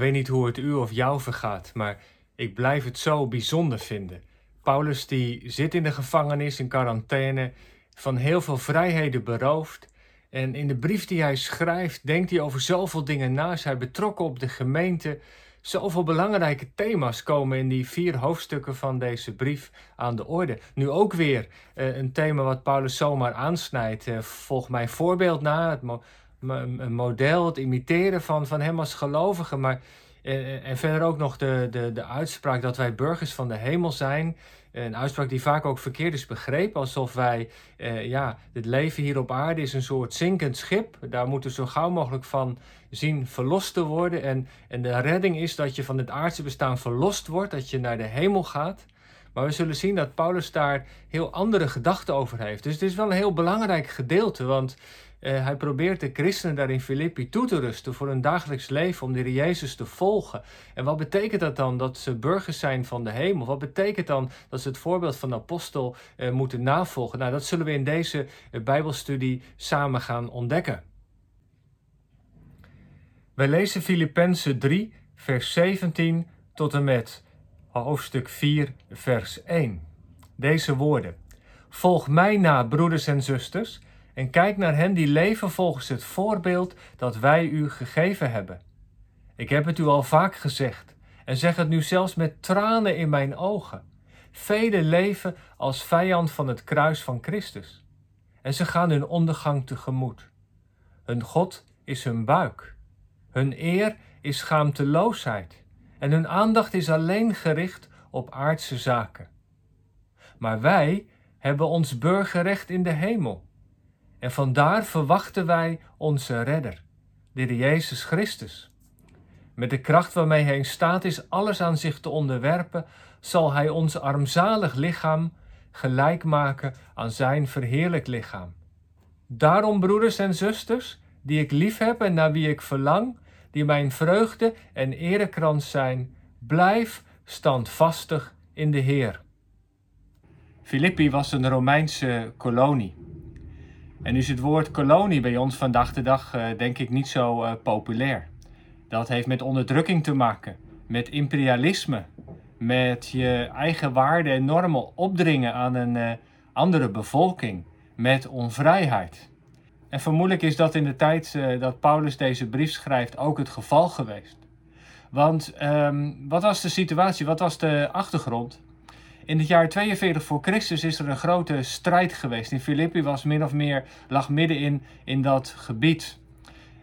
Weet niet hoe het u of jou vergaat, maar ik blijf het zo bijzonder vinden. Paulus die zit in de gevangenis in quarantaine, van heel veel vrijheden beroofd. En in de brief die hij schrijft, denkt hij over zoveel dingen na. Hij betrokken op de gemeente. Zoveel belangrijke thema's komen in die vier hoofdstukken van deze brief aan de orde. Nu ook weer uh, een thema wat Paulus zomaar aansnijdt. Uh, volg mijn voorbeeld na, het een model, het imiteren van, van hem als gelovige. Maar, uh, en verder ook nog de, de, de uitspraak dat wij burgers van de hemel zijn. Een uitspraak die vaak ook verkeerd is begrepen, alsof wij, eh, ja, het leven hier op aarde is een soort zinkend schip. Daar moeten we zo gauw mogelijk van zien verlost te worden. En, en de redding is dat je van het aardse bestaan verlost wordt, dat je naar de hemel gaat. Maar we zullen zien dat Paulus daar heel andere gedachten over heeft. Dus het is wel een heel belangrijk gedeelte, want uh, hij probeert de christenen daar in Filippi toe te rusten voor hun dagelijks leven, om de Jezus te volgen. En wat betekent dat dan dat ze burgers zijn van de hemel? Wat betekent dan dat ze het voorbeeld van de apostel uh, moeten navolgen? Nou, dat zullen we in deze uh, Bijbelstudie samen gaan ontdekken. Wij lezen Filippenzen 3, vers 17 tot en met hoofdstuk 4, vers 1. Deze woorden. Volg mij na, broeders en zusters en kijk naar hen die leven volgens het voorbeeld dat wij u gegeven hebben. Ik heb het u al vaak gezegd en zeg het nu zelfs met tranen in mijn ogen. Velen leven als vijand van het kruis van Christus en ze gaan hun ondergang tegemoet. Hun God is hun buik. Hun eer is schaamteloosheid en hun aandacht is alleen gericht op aardse zaken. Maar wij hebben ons burgerrecht in de hemel en vandaar verwachten wij onze redder, de Jezus Christus. Met de kracht waarmee hij in staat is alles aan zich te onderwerpen, zal hij ons armzalig lichaam gelijk maken aan zijn verheerlijk lichaam. Daarom, broeders en zusters, die ik lief heb en naar wie ik verlang, die mijn vreugde en erekrans zijn, blijf standvastig in de Heer. Filippi was een Romeinse kolonie. En is het woord kolonie bij ons vandaag de dag uh, denk ik niet zo uh, populair. Dat heeft met onderdrukking te maken, met imperialisme, met je eigen waarden en normen opdringen aan een uh, andere bevolking, met onvrijheid. En vermoedelijk is dat in de tijd dat Paulus deze brief schrijft ook het geval geweest. Want um, wat was de situatie, wat was de achtergrond? In het jaar 42 voor Christus is er een grote strijd geweest. In Filippi was min of meer, lag middenin in dat gebied.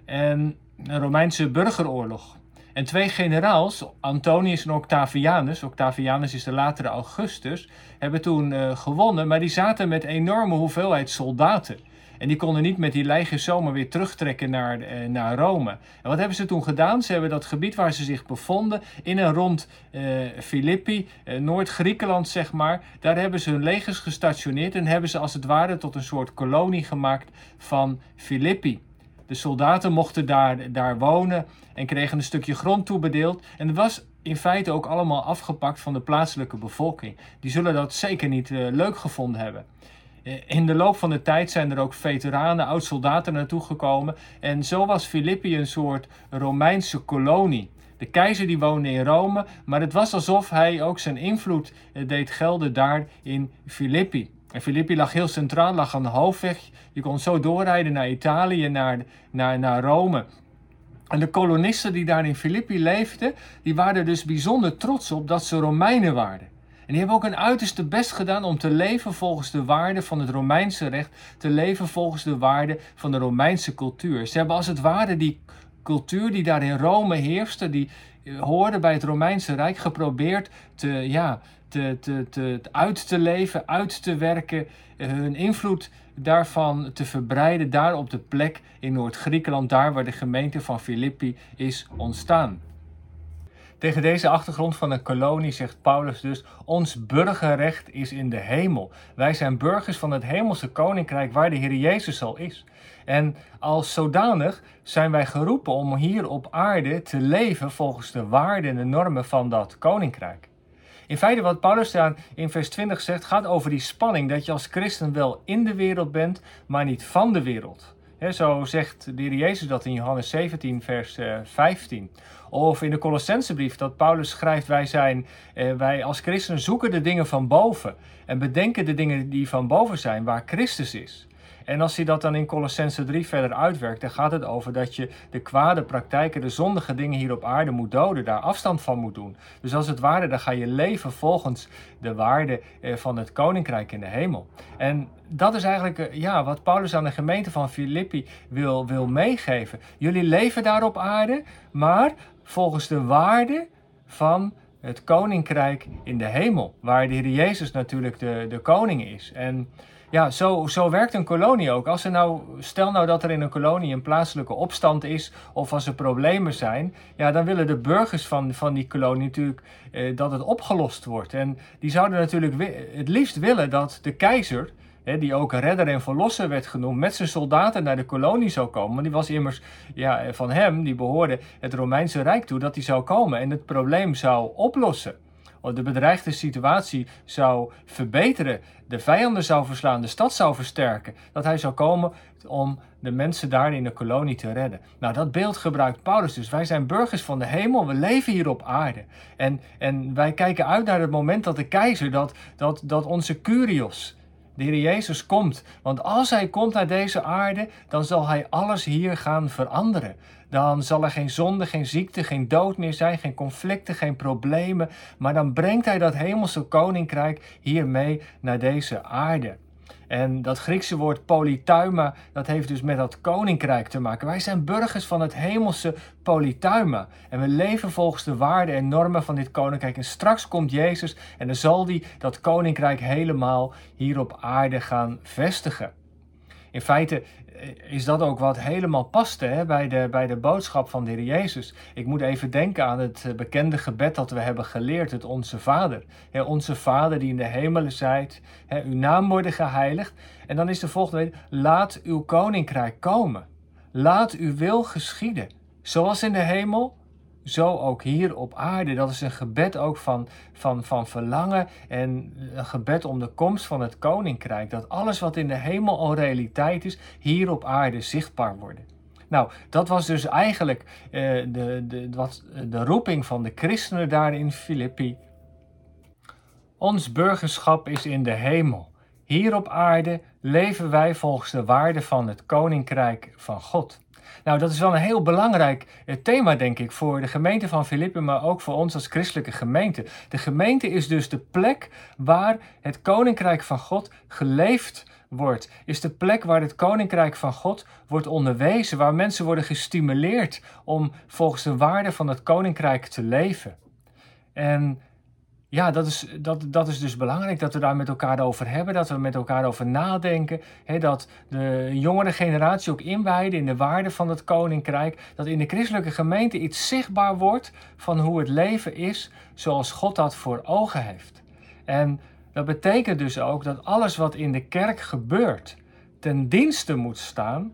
En een Romeinse burgeroorlog. En twee generaals, Antonius en Octavianus, Octavianus is de latere Augustus, hebben toen uh, gewonnen, maar die zaten met enorme hoeveelheid soldaten. En die konden niet met die leger zomaar weer terugtrekken naar, eh, naar Rome. En wat hebben ze toen gedaan? Ze hebben dat gebied waar ze zich bevonden, in en rond eh, Filippi, eh, Noord-Griekenland zeg maar, daar hebben ze hun legers gestationeerd en hebben ze als het ware tot een soort kolonie gemaakt van Filippi. De soldaten mochten daar, daar wonen en kregen een stukje grond toebedeeld. En het was in feite ook allemaal afgepakt van de plaatselijke bevolking. Die zullen dat zeker niet leuk gevonden hebben. Eh, in de loop van de tijd zijn er ook veteranen, oud-soldaten naartoe gekomen. En zo was Filippi een soort Romeinse kolonie. De keizer die woonde in Rome, maar het was alsof hij ook zijn invloed eh, deed gelden daar in Filippi. En Filippi lag heel centraal, lag aan de hoofdweg. Je kon zo doorrijden naar Italië, naar, naar, naar Rome. En de kolonisten die daar in Filippi leefden, die waren dus bijzonder trots op dat ze Romeinen waren. En die hebben ook een uiterste best gedaan om te leven volgens de waarden van het Romeinse recht, te leven volgens de waarden van de Romeinse cultuur. Ze hebben als het ware die cultuur die daar in Rome heerste, die eh, hoorde bij het Romeinse Rijk, geprobeerd te, ja, te, te, te, uit te leven, uit te werken, eh, hun invloed daarvan te verbreiden, daar op de plek in Noord-Griekenland, daar waar de gemeente van Filippi is ontstaan. Tegen deze achtergrond van een kolonie zegt Paulus dus: Ons burgerrecht is in de hemel. Wij zijn burgers van het hemelse koninkrijk waar de Heer Jezus al is. En als zodanig zijn wij geroepen om hier op aarde te leven volgens de waarden en de normen van dat koninkrijk. In feite wat Paulus daar in vers 20 zegt gaat over die spanning dat je als christen wel in de wereld bent, maar niet van de wereld. Zo zegt de Heer Jezus dat in Johannes 17, vers 15. Eh, of in de Colossensebrief dat Paulus schrijft: wij, zijn, eh, wij als christenen zoeken de dingen van boven en bedenken de dingen die van boven zijn, waar Christus is. En als hij dat dan in Colossense 3 verder uitwerkt, dan gaat het over dat je de kwade praktijken, de zondige dingen hier op aarde moet doden, daar afstand van moet doen. Dus als het ware, dan ga je leven volgens de waarde eh, van het koninkrijk in de hemel. En dat is eigenlijk eh, ja, wat Paulus aan de gemeente van Filippi wil, wil meegeven. Jullie leven daar op aarde, maar volgens de waarde van het koninkrijk in de hemel, waar de Heer Jezus natuurlijk de, de koning is. En ja, zo, zo werkt een kolonie ook. Als er nou, stel nou dat er in een kolonie een plaatselijke opstand is of als er problemen zijn, ja, dan willen de burgers van, van die kolonie natuurlijk eh, dat het opgelost wordt. En die zouden natuurlijk het liefst willen dat de keizer, die ook redder en verlosser werd genoemd, met zijn soldaten naar de kolonie zou komen. Want die was immers ja, van hem, die behoorde het Romeinse Rijk toe, dat hij zou komen en het probleem zou oplossen de bedreigde situatie zou verbeteren, de vijanden zou verslaan, de stad zou versterken, dat hij zou komen om de mensen daar in de kolonie te redden. Nou, dat beeld gebruikt Paulus dus. Wij zijn burgers van de hemel, we leven hier op aarde. En, en wij kijken uit naar het moment dat de keizer, dat, dat, dat onze Curios, de Heer Jezus komt. Want als Hij komt naar deze aarde, dan zal Hij alles hier gaan veranderen. Dan zal er geen zonde, geen ziekte, geen dood meer zijn, geen conflicten, geen problemen. Maar dan brengt Hij dat hemelse koninkrijk hier mee naar deze aarde. En dat Griekse woord polytuima, dat heeft dus met dat koninkrijk te maken. Wij zijn burgers van het hemelse polytuima. En we leven volgens de waarden en normen van dit koninkrijk. En straks komt Jezus en dan zal hij dat koninkrijk helemaal hier op aarde gaan vestigen. In feite is dat ook wat helemaal paste hè, bij, de, bij de boodschap van de Heer Jezus. Ik moet even denken aan het eh, bekende gebed dat we hebben geleerd, het Onze Vader. Onze Vader die in de hemelen zijt, uw naam worden geheiligd. En dan is de volgende, laat uw koninkrijk komen. Laat uw wil geschieden, zoals in de hemel, zo ook hier op aarde. Dat is een gebed ook van, van, van verlangen en een gebed om de komst van het koninkrijk. Dat alles wat in de hemel al realiteit is, hier op aarde zichtbaar wordt. Nou, dat was dus eigenlijk eh, de, de, wat, de roeping van de christenen daar in Filippi. Ons burgerschap is in de hemel. Hier op aarde leven wij volgens de waarden van het koninkrijk van God. Nou, dat is wel een heel belangrijk eh, thema, denk ik, voor de gemeente van Filippen, maar ook voor ons als christelijke gemeente. De gemeente is dus de plek waar het koninkrijk van God geleefd wordt. Is de plek waar het koninkrijk van God wordt onderwezen, waar mensen worden gestimuleerd om volgens de waarden van het koninkrijk te leven. En ja, dat is, dat, dat is dus belangrijk dat we daar met elkaar over hebben, dat we met elkaar over nadenken. Hè, dat de jongere generatie ook inwijden in de waarde van het koninkrijk. Dat in de christelijke gemeente iets zichtbaar wordt van hoe het leven is zoals God dat voor ogen heeft. En dat betekent dus ook dat alles wat in de kerk gebeurt ten dienste moet staan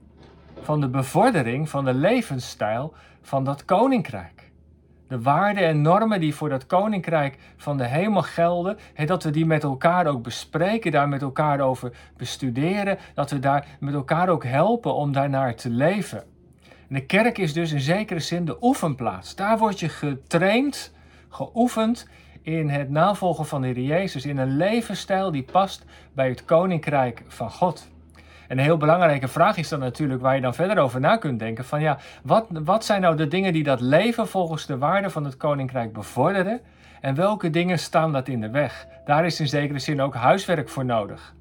van de bevordering van de levensstijl van dat koninkrijk de waarden en normen die voor dat koninkrijk van de hemel gelden, dat we die met elkaar ook bespreken, daar met elkaar over bestuderen, dat we daar met elkaar ook helpen om daarnaar te leven. En de kerk is dus in zekere zin de oefenplaats. Daar word je getraind, geoefend in het navolgen van de Heer Jezus, in een levensstijl die past bij het koninkrijk van God. En een heel belangrijke vraag is dan natuurlijk waar je dan verder over na kunt denken: van ja, wat, wat zijn nou de dingen die dat leven volgens de waarden van het koninkrijk bevorderen? En welke dingen staan dat in de weg? Daar is in zekere zin ook huiswerk voor nodig.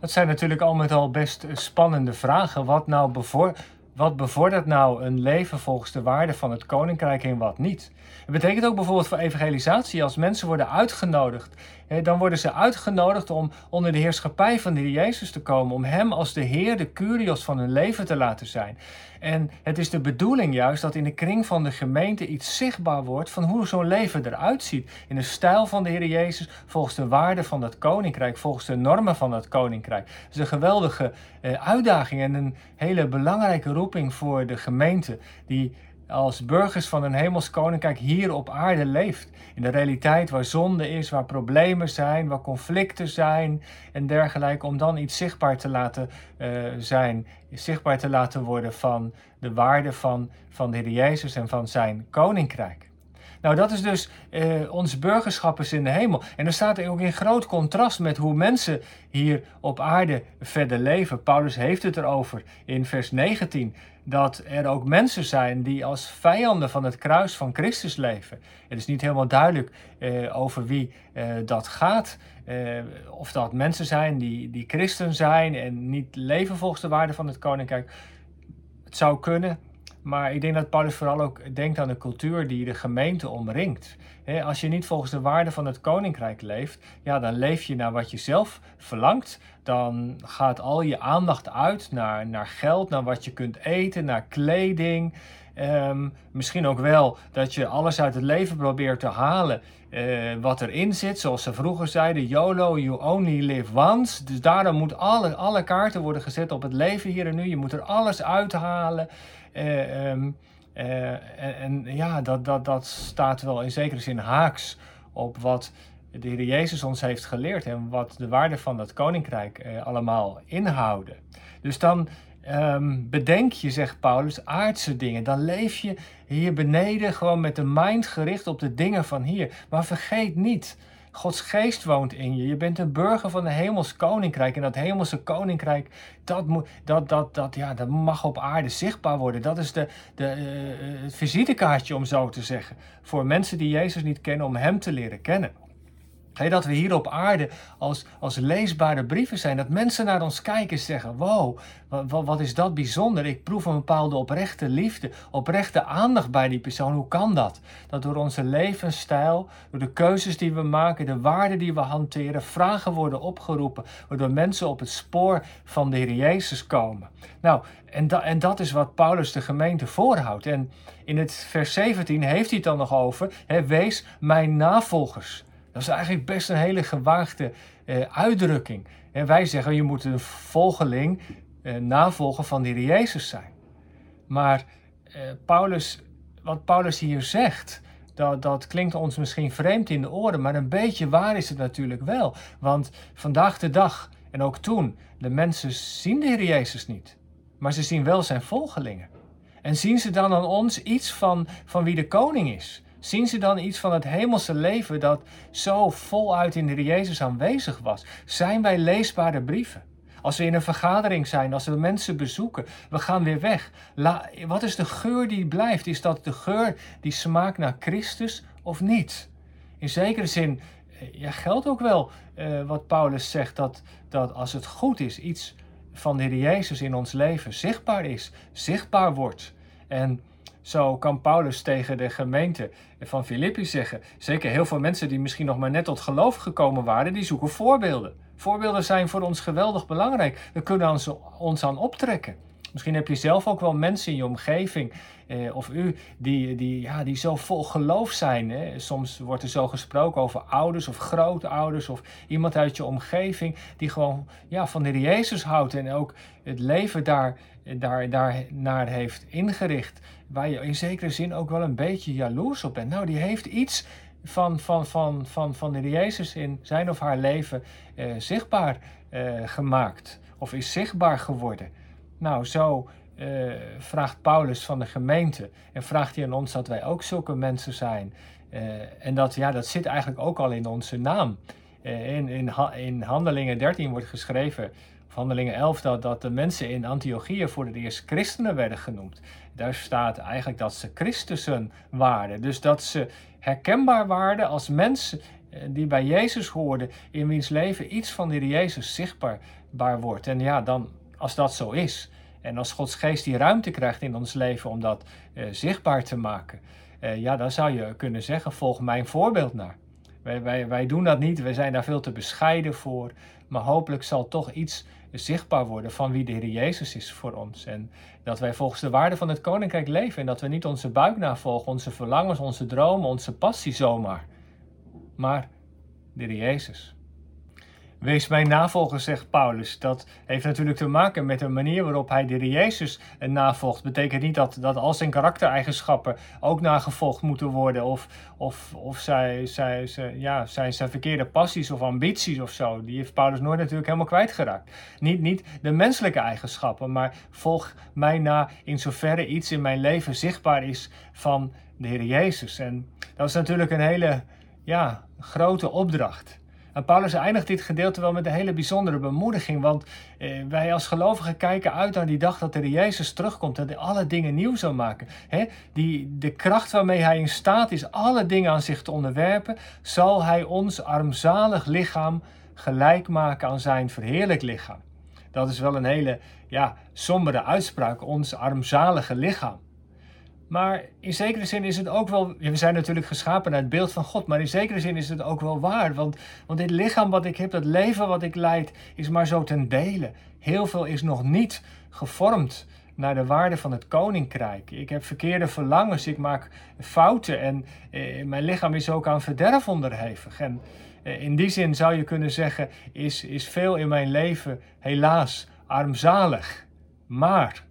Dat zijn natuurlijk al met al best spannende vragen. Wat, nou bevoor, wat bevordert nou een leven volgens de waarden van het koninkrijk en wat niet? Het betekent ook bijvoorbeeld voor evangelisatie, als mensen worden uitgenodigd dan worden ze uitgenodigd om onder de heerschappij van de Heer Jezus te komen, om Hem als de Heer, de Curios van hun leven te laten zijn. En het is de bedoeling juist dat in de kring van de gemeente iets zichtbaar wordt van hoe zo'n leven eruit ziet. In de stijl van de Heer Jezus, volgens de waarden van dat koninkrijk, volgens de normen van dat koninkrijk. Het is een geweldige eh, uitdaging en een hele belangrijke roeping voor de gemeente, die als burgers van een hemels koninkrijk hier op aarde leeft. In de realiteit waar zonde is, waar problemen zijn, waar conflicten zijn en dergelijke. Om dan iets zichtbaar te laten uh, zijn, zichtbaar te laten worden van de waarde van, van de Heer Jezus en van zijn koninkrijk. Nou, dat is dus uh, ons burgerschap is in de hemel. En dat staat ook in groot contrast met hoe mensen hier op aarde verder leven. Paulus heeft het erover in vers 19 dat er ook mensen zijn die als vijanden van het kruis van Christus leven. Het is niet helemaal duidelijk uh, over wie uh, dat gaat. Of dat mensen zijn die, die christen zijn en niet leven volgens de waarde van het koninkrijk. Het zou kunnen. Maar ik denk dat Paulus vooral ook denkt aan de cultuur die de gemeente omringt. als je niet volgens de waarden van het koninkrijk leeft, ja, dan leef je naar wat je zelf verlangt. Dan gaat al je aandacht uit naar, naar geld, naar wat je kunt eten, naar kleding. Um, misschien ook wel dat je alles uit het leven probeert te halen uh, wat erin zit. Zoals ze vroeger zeiden, YOLO, you only live once. Dus daarom moet alle, alle kaarten worden gezet op het leven hier en nu. Je moet er alles uithalen. Uh, en, en, ja, dat, dat, dat staat wel in zekere zin haaks op wat de Heer Jezus ons heeft geleerd en wat de waarde van dat koninkrijk allemaal inhouden. Dus dan um, bedenk je, zegt Paulus, aardse dingen. Dan leef je hier beneden gewoon met de mind gericht op de dingen van hier. Maar vergeet niet, Gods geest woont in je. Je bent een burger van een hemels koninkrijk. En dat hemelse koninkrijk, dat, moet, dat, dat, dat, ja, dat mag op aarde zichtbaar worden. Dat is de, de, uh, het visitekaartje, om zo te zeggen. Voor mensen die Jezus niet kennen, om Hem te leren kennen dat we hier op aarde als, als leesbare brieven zijn. Dat mensen naar ons kijken en zeggen: Wow, wat, is dat bijzonder? Ik proef een bepaalde oprechte liefde, oprechte aandacht bij die persoon. Hoe kan dat? Dat door onze levensstijl, door de keuzes die we maken, de waarden die we hanteren, vragen worden opgeroepen, waardoor mensen op het spoor van de Heer Jezus komen. Nou, en, en dat is wat Paulus de gemeente voorhoudt. En in het vers 17 heeft hij het dan nog over: Wees mijn navolgers. Dat is eigenlijk best een hele gewaagde uh, uitdrukking. En wij zeggen, je moet een volgeling, uh, navolger van de Jezus zijn. Maar uh, Paulus, wat Paulus hier zegt, dat, dat klinkt ons misschien vreemd in de oren, maar een beetje waar is het natuurlijk wel. Want vandaag de dag en ook toen, de mensen zien de Heer Jezus niet, maar ze zien wel zijn volgelingen. En zien ze dan aan ons iets van, van wie de koning is? Zien ze dan iets van het hemelse leven dat zo voluit in de Jezus aanwezig was? Zijn wij leesbare brieven? Als we in een vergadering zijn, als we mensen bezoeken, we gaan weer weg. wat is de geur die blijft? Is dat de geur die smaakt naar Christus of niet? In zekere zin eh, ja, geldt ook wel uh, wat Paulus zegt, dat, dat als het goed is, iets van de Heer Jezus in ons leven zichtbaar is, zichtbaar wordt. En zo kan Paulus tegen de gemeente van Filippi zeggen. Zeker heel veel mensen die misschien nog maar net tot geloof gekomen waren, die zoeken voorbeelden. Voorbeelden zijn voor ons geweldig belangrijk. We kunnen ons aan optrekken. Misschien heb je zelf ook wel mensen in je omgeving, eh, of u, die, die, ja, die zo vol geloof zijn. Hè. Soms wordt er zo gesproken over ouders of grootouders of iemand uit je omgeving die gewoon ja, van de Jezus houdt en ook het leven daar, daar, daar naar heeft ingericht. Waar je in zekere zin ook wel een beetje jaloers op bent. Nou, die heeft iets van, van, van, van, van de Jezus in zijn of haar leven eh, zichtbaar eh, gemaakt of is zichtbaar geworden. Nou, zo uh, vraagt Paulus van de gemeente en vraagt hij aan ons dat wij ook zulke mensen zijn. En dat, ja, dat zit eigenlijk ook al in onze naam. In, in, in Handelingen 13 wordt geschreven, Handelingen 11, dat, dat de mensen in Antiochië voor het eerst christenen werden genoemd. Daar staat eigenlijk dat ze Christussen waren. Dus dat ze herkenbaar waren als mensen die bij Jezus hoorden, in wiens leven iets van de Jezus zichtbaar wordt. En ja, dan als dat zo is. En als Gods geest die ruimte krijgt in ons leven om dat uh, zichtbaar te maken, uh, ja, dan zou je kunnen zeggen: volg mijn voorbeeld naar. Wij, wij, wij doen dat niet, we zijn daar veel te bescheiden voor. Maar hopelijk zal toch iets zichtbaar worden van wie de Heer Jezus is voor ons. En dat wij volgens de waarde van het koninkrijk leven. En dat we niet onze buik navolgen, onze verlangens, onze dromen, onze passie zomaar. Maar de Heer Jezus. Wees mijn navolger, zegt Paulus. Dat heeft natuurlijk te maken met de manier waarop hij de Jezus navolgt. Betekent niet dat, dat al zijn karaktereigenschappen ook nagevolgd moeten worden. Of, of, of zij, zij, zij, ja, zijn zijn verkeerde passies of ambities of zo. Die heeft Paulus nooit natuurlijk helemaal kwijtgeraakt. Niet, niet de menselijke eigenschappen, maar volg mij na in zoverre iets in mijn leven zichtbaar is van de Heer Jezus. En dat is natuurlijk een hele ja, grote opdracht. En Paulus eindigt dit gedeelte wel met een hele bijzondere bemoediging. Want eh, wij als gelovigen kijken uit naar die dag dat de Jezus terugkomt. En alle dingen nieuw zal maken. Die, de kracht waarmee hij in staat is alle dingen aan zich te onderwerpen. Zal hij ons armzalig lichaam gelijk maken aan zijn verheerlijk lichaam. Dat is wel een hele ja, sombere uitspraak. Ons armzalige lichaam. Maar in zekere zin is het ook wel. We zijn natuurlijk geschapen naar het beeld van God. Maar in zekere zin is het ook wel waar. Want, want dit lichaam wat ik heb, dat leven wat ik leid, is maar zo ten dele. Heel veel is nog niet gevormd naar de waarde van het koninkrijk. Ik heb verkeerde verlangens, ik maak fouten en eh, mijn lichaam is ook aan verderf onderhevig. En eh, in die zin zou je kunnen zeggen, is, is veel in mijn leven helaas armzalig. Maar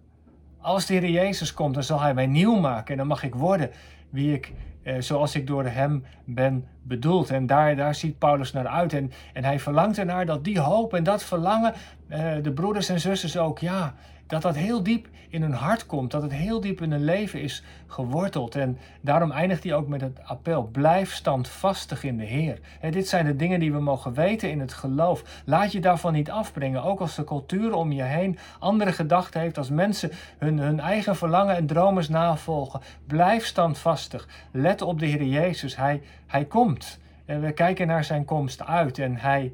als de Heer Jezus komt, dan zal Hij mij nieuw maken en dan mag ik worden wie ik, eh, zoals ik door Hem ben bedoeld. En daar, daar ziet Paulus naar uit. En, en hij verlangt ernaar dat die hoop en dat verlangen, eh, de broeders en zusters ook, ja, dat dat heel diep in hun hart komt, dat het heel diep in hun leven is geworteld. En daarom eindigt hij ook met het appel: blijf standvastig in de Heer. Dit zijn de dingen die we mogen weten in het geloof. Laat je daarvan niet afbrengen, ook als de cultuur om je heen andere gedachten heeft, als mensen hun, hun eigen verlangen en dromen navolgen. Blijf standvastig. Let op de Heer Jezus. Hij, hij komt. En we kijken naar zijn komst uit en hij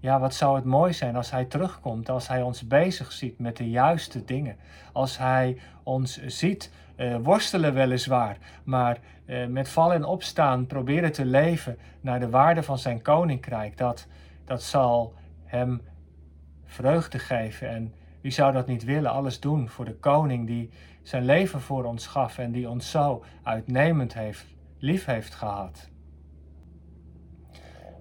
ja, wat zou het mooi zijn als Hij terugkomt, als Hij ons bezig ziet met de juiste dingen. Als Hij ons ziet uh, worstelen weliswaar, maar uh, met vallen en opstaan proberen te leven naar de waarde van Zijn koninkrijk. Dat, dat zal Hem vreugde geven. En wie zou dat niet willen? Alles doen voor de koning die zijn leven voor ons gaf en die ons zo uitnemend heeft, lief heeft gehad.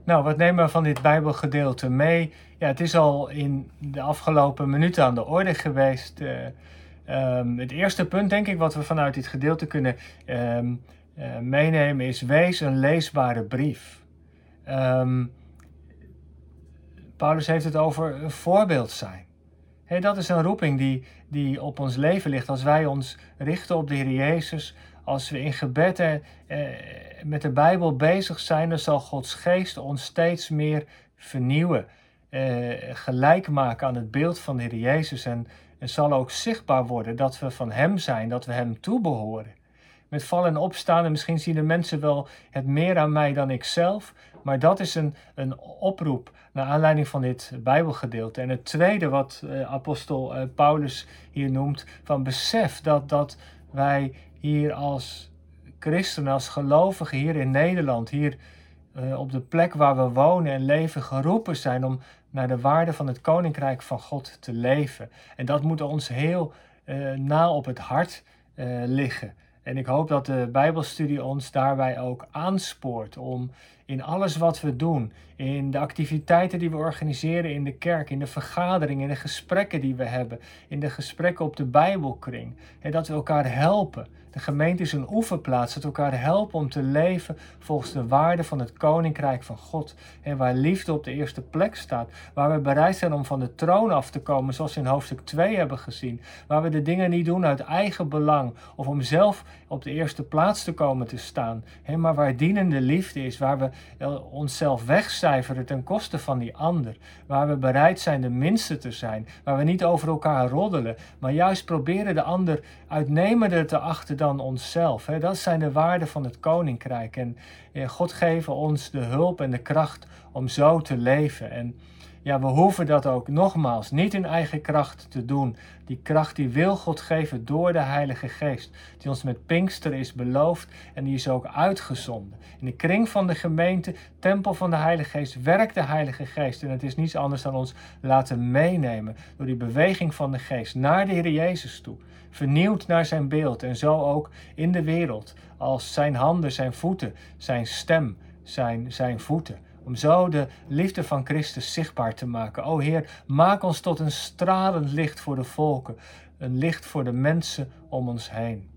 Nou, wat nemen we van dit Bijbelgedeelte mee? Ja, het is al in de afgelopen minuten aan de orde geweest. Uh, um, het eerste punt, denk ik, wat we vanuit dit gedeelte kunnen um, uh, meenemen, is: wees een leesbare brief. Um, Paulus heeft het over een voorbeeld zijn. Dat is een roeping die, die op ons leven ligt. Als wij ons richten op de Heer Jezus, als we in gebed eh, met de Bijbel bezig zijn, dan zal Gods geest ons steeds meer vernieuwen. Eh, gelijk maken aan het beeld van de Heer Jezus. En zal ook zichtbaar worden dat we van Hem zijn, dat we Hem toebehoren. Met vallen en opstaan, en misschien zien de mensen wel het meer aan mij dan ik zelf. Maar dat is een, een oproep naar aanleiding van dit Bijbelgedeelte. En het tweede wat uh, apostel uh, Paulus hier noemt, van besef dat, dat wij hier als christenen, als gelovigen hier in Nederland, hier uh, op de plek waar we wonen en leven, geroepen zijn om naar de waarde van het Koninkrijk van God te leven. En dat moet ons heel uh, na op het hart uh, liggen. En ik hoop dat de Bijbelstudie ons daarbij ook aanspoort om in alles wat we doen, in de activiteiten die we organiseren in de kerk, in de vergaderingen, in de gesprekken die we hebben, in de gesprekken op de Bijbelkring, dat we elkaar helpen. De gemeente is een oefenplaats, dat we elkaar helpen om te leven volgens de waarden van het Koninkrijk van God. En waar liefde op de eerste plek staat, waar we bereid zijn om van de troon af te komen, zoals we in hoofdstuk 2 hebben gezien. Waar we de dingen niet doen uit eigen belang of om zelf op de eerste plaats te komen te staan. Maar waar dienende liefde is, waar we onszelf wegcijferen ten koste van die ander. Waar we bereid zijn de minste te zijn. Waar we niet over elkaar roddelen, maar juist proberen de ander uitnemender te achten dan onszelf. Dat zijn de waarden van het koninkrijk. En eh, God geeft ons de hulp en de kracht om zo te leven. En ja, we hoeven dat ook nogmaals niet in eigen kracht te doen. Die kracht die wil God geven door de Heilige Geest, die ons met Pinkster is beloofd en die is ook uitgezonden. In de kring van de gemeente, tempel van de Heilige Geest, werkt de Heilige Geest. En het is niets anders dan ons laten meenemen door die beweging van de Geest naar de Heer Jezus toe. Vernieuwd naar zijn beeld en zo ook in de wereld als zijn handen, zijn voeten, zijn stem, zijn, zijn voeten Om zo de liefde van Christus zichtbaar te maken. O Heer, maak ons tot een stralend licht voor de volken, een licht voor de mensen om ons heen.